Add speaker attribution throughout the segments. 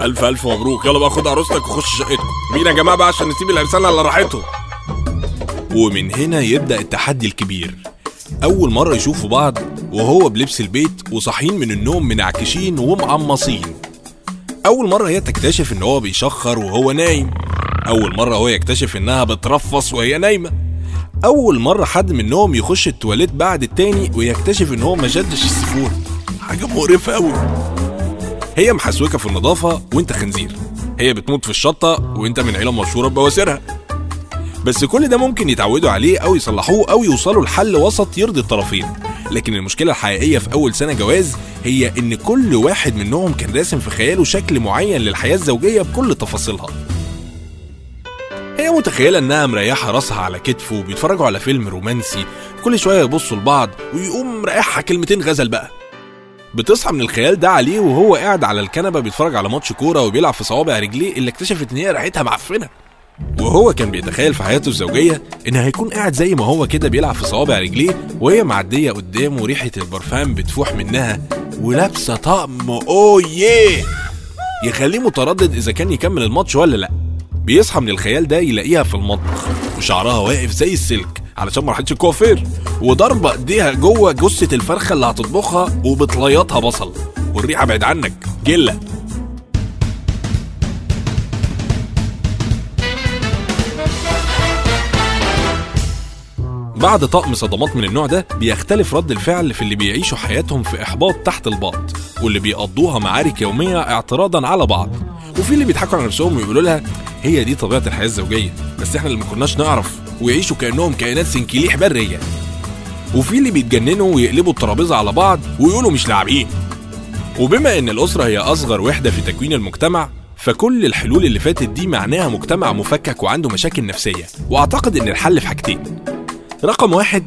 Speaker 1: ألف ألف مبروك. يلا بقى خد عروستك وخش شقتكم. بينا يا جماعة بقى عشان نسيب العرسان على راحتهم؟ ومن هنا يبدأ التحدي الكبير. أول مرة يشوفوا بعض وهو بلبس البيت وصاحيين من النوم منعكشين ومعمصين. أول مرة هي تكتشف إن هو بيشخر وهو نايم. أول مرة هو يكتشف إنها بترفص وهي نايمة. أول مرة حد منهم يخش التواليت بعد التاني ويكتشف إن هو ما شدش السيفون. حاجة مقرفة قوي هي محسوكة في النظافة وانت خنزير. هي بتموت في الشطة وانت من عيلة مشهورة ببواسيرها. بس كل ده ممكن يتعودوا عليه أو يصلحوه أو يوصلوا لحل وسط يرضي الطرفين. لكن المشكلة الحقيقية في أول سنة جواز هي إن كل واحد منهم كان راسم في خياله شكل معين للحياة الزوجية بكل تفاصيلها. هي متخيلة إنها مريحة راسها على كتفه وبيتفرجوا على فيلم رومانسي كل شوية يبصوا لبعض ويقوم مريحها كلمتين غزل بقى. بتصحى من الخيال ده عليه وهو قاعد على الكنبة بيتفرج على ماتش كورة وبيلعب في صوابع رجليه اللي اكتشفت إن هي ريحتها معفنة. وهو كان بيتخيل في حياته الزوجية إن هيكون قاعد زي ما هو كده بيلعب في صوابع رجليه وهي معدية قدامه ريحة البرفان بتفوح منها ولابسة طقم. أويه يخليه متردد إذا كان يكمل الماتش ولا لأ. بيصحى من الخيال ده يلاقيها في المطبخ وشعرها واقف زي السلك. علشان ما راحتش الكوافير. وضربة ايديها جوه جثة الفرخة اللي هتطبخها وبتليطها بصل. والريحة بعيد عنك. جلة. بعد طقم صدمات من النوع ده بيختلف رد الفعل في اللي بيعيشوا حياتهم في إحباط تحت الباط واللي بيقضوها معارك يومية اعتراضا على بعض. وفي اللي بيضحكوا على نفسهم ويقولوا لها هي دي طبيعة الحياة الزوجية. بس إحنا اللي ما كناش نعرف. ويعيشوا كأنهم كائنات سنكليح برية. وفي اللي بيتجننوا ويقلبوا الترابيزة على بعض ويقولوا مش لاعبين. وبما إن الأسرة هي أصغر وحدة في تكوين المجتمع فكل الحلول اللي فاتت دي معناها مجتمع مفكك وعنده مشاكل نفسية. وأعتقد إن الحل في حاجتين. رقم واحد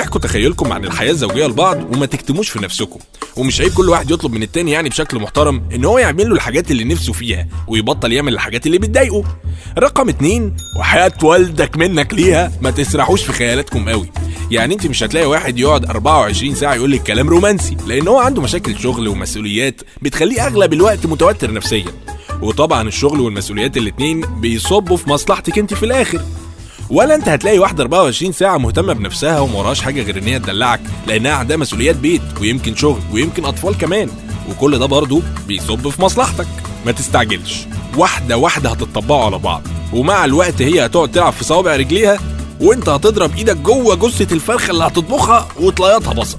Speaker 1: احكوا تخيلكم عن الحياة الزوجية لبعض وما تكتموش في نفسكم. ومش عيب كل واحد يطلب من التاني يعني بشكل محترم إن هو يعمل له الحاجات اللي نفسه فيها ويبطل يعمل الحاجات اللي بتضايقه. رقم اتنين وحياة والدك منك ليها ما تسرحوش في خيالاتكم قوي. يعني انت مش هتلاقي واحد يقعد 24 ساعة يقول لك كلام رومانسي لأن هو عنده مشاكل شغل ومسؤوليات بتخليه أغلب الوقت متوتر نفسيا. وطبعا الشغل والمسؤوليات الاتنين بيصبوا في مصلحتك انت في الآخر. ولا انت هتلاقي واحدة 24 ساعة مهتمه بنفسها وما حاجة غير إن هي تدلعك لأنها عندها مسؤوليات بيت ويمكن شغل ويمكن أطفال كمان وكل ده برضه بيصب في مصلحتك. ما تستعجلش واحدة واحدة هتطبقوا على بعض ومع الوقت هي هتقعد تلعب في صوابع رجليها وانت هتضرب إيدك جوه جثة الفرخة اللي هتطبخها وتليطها بصل.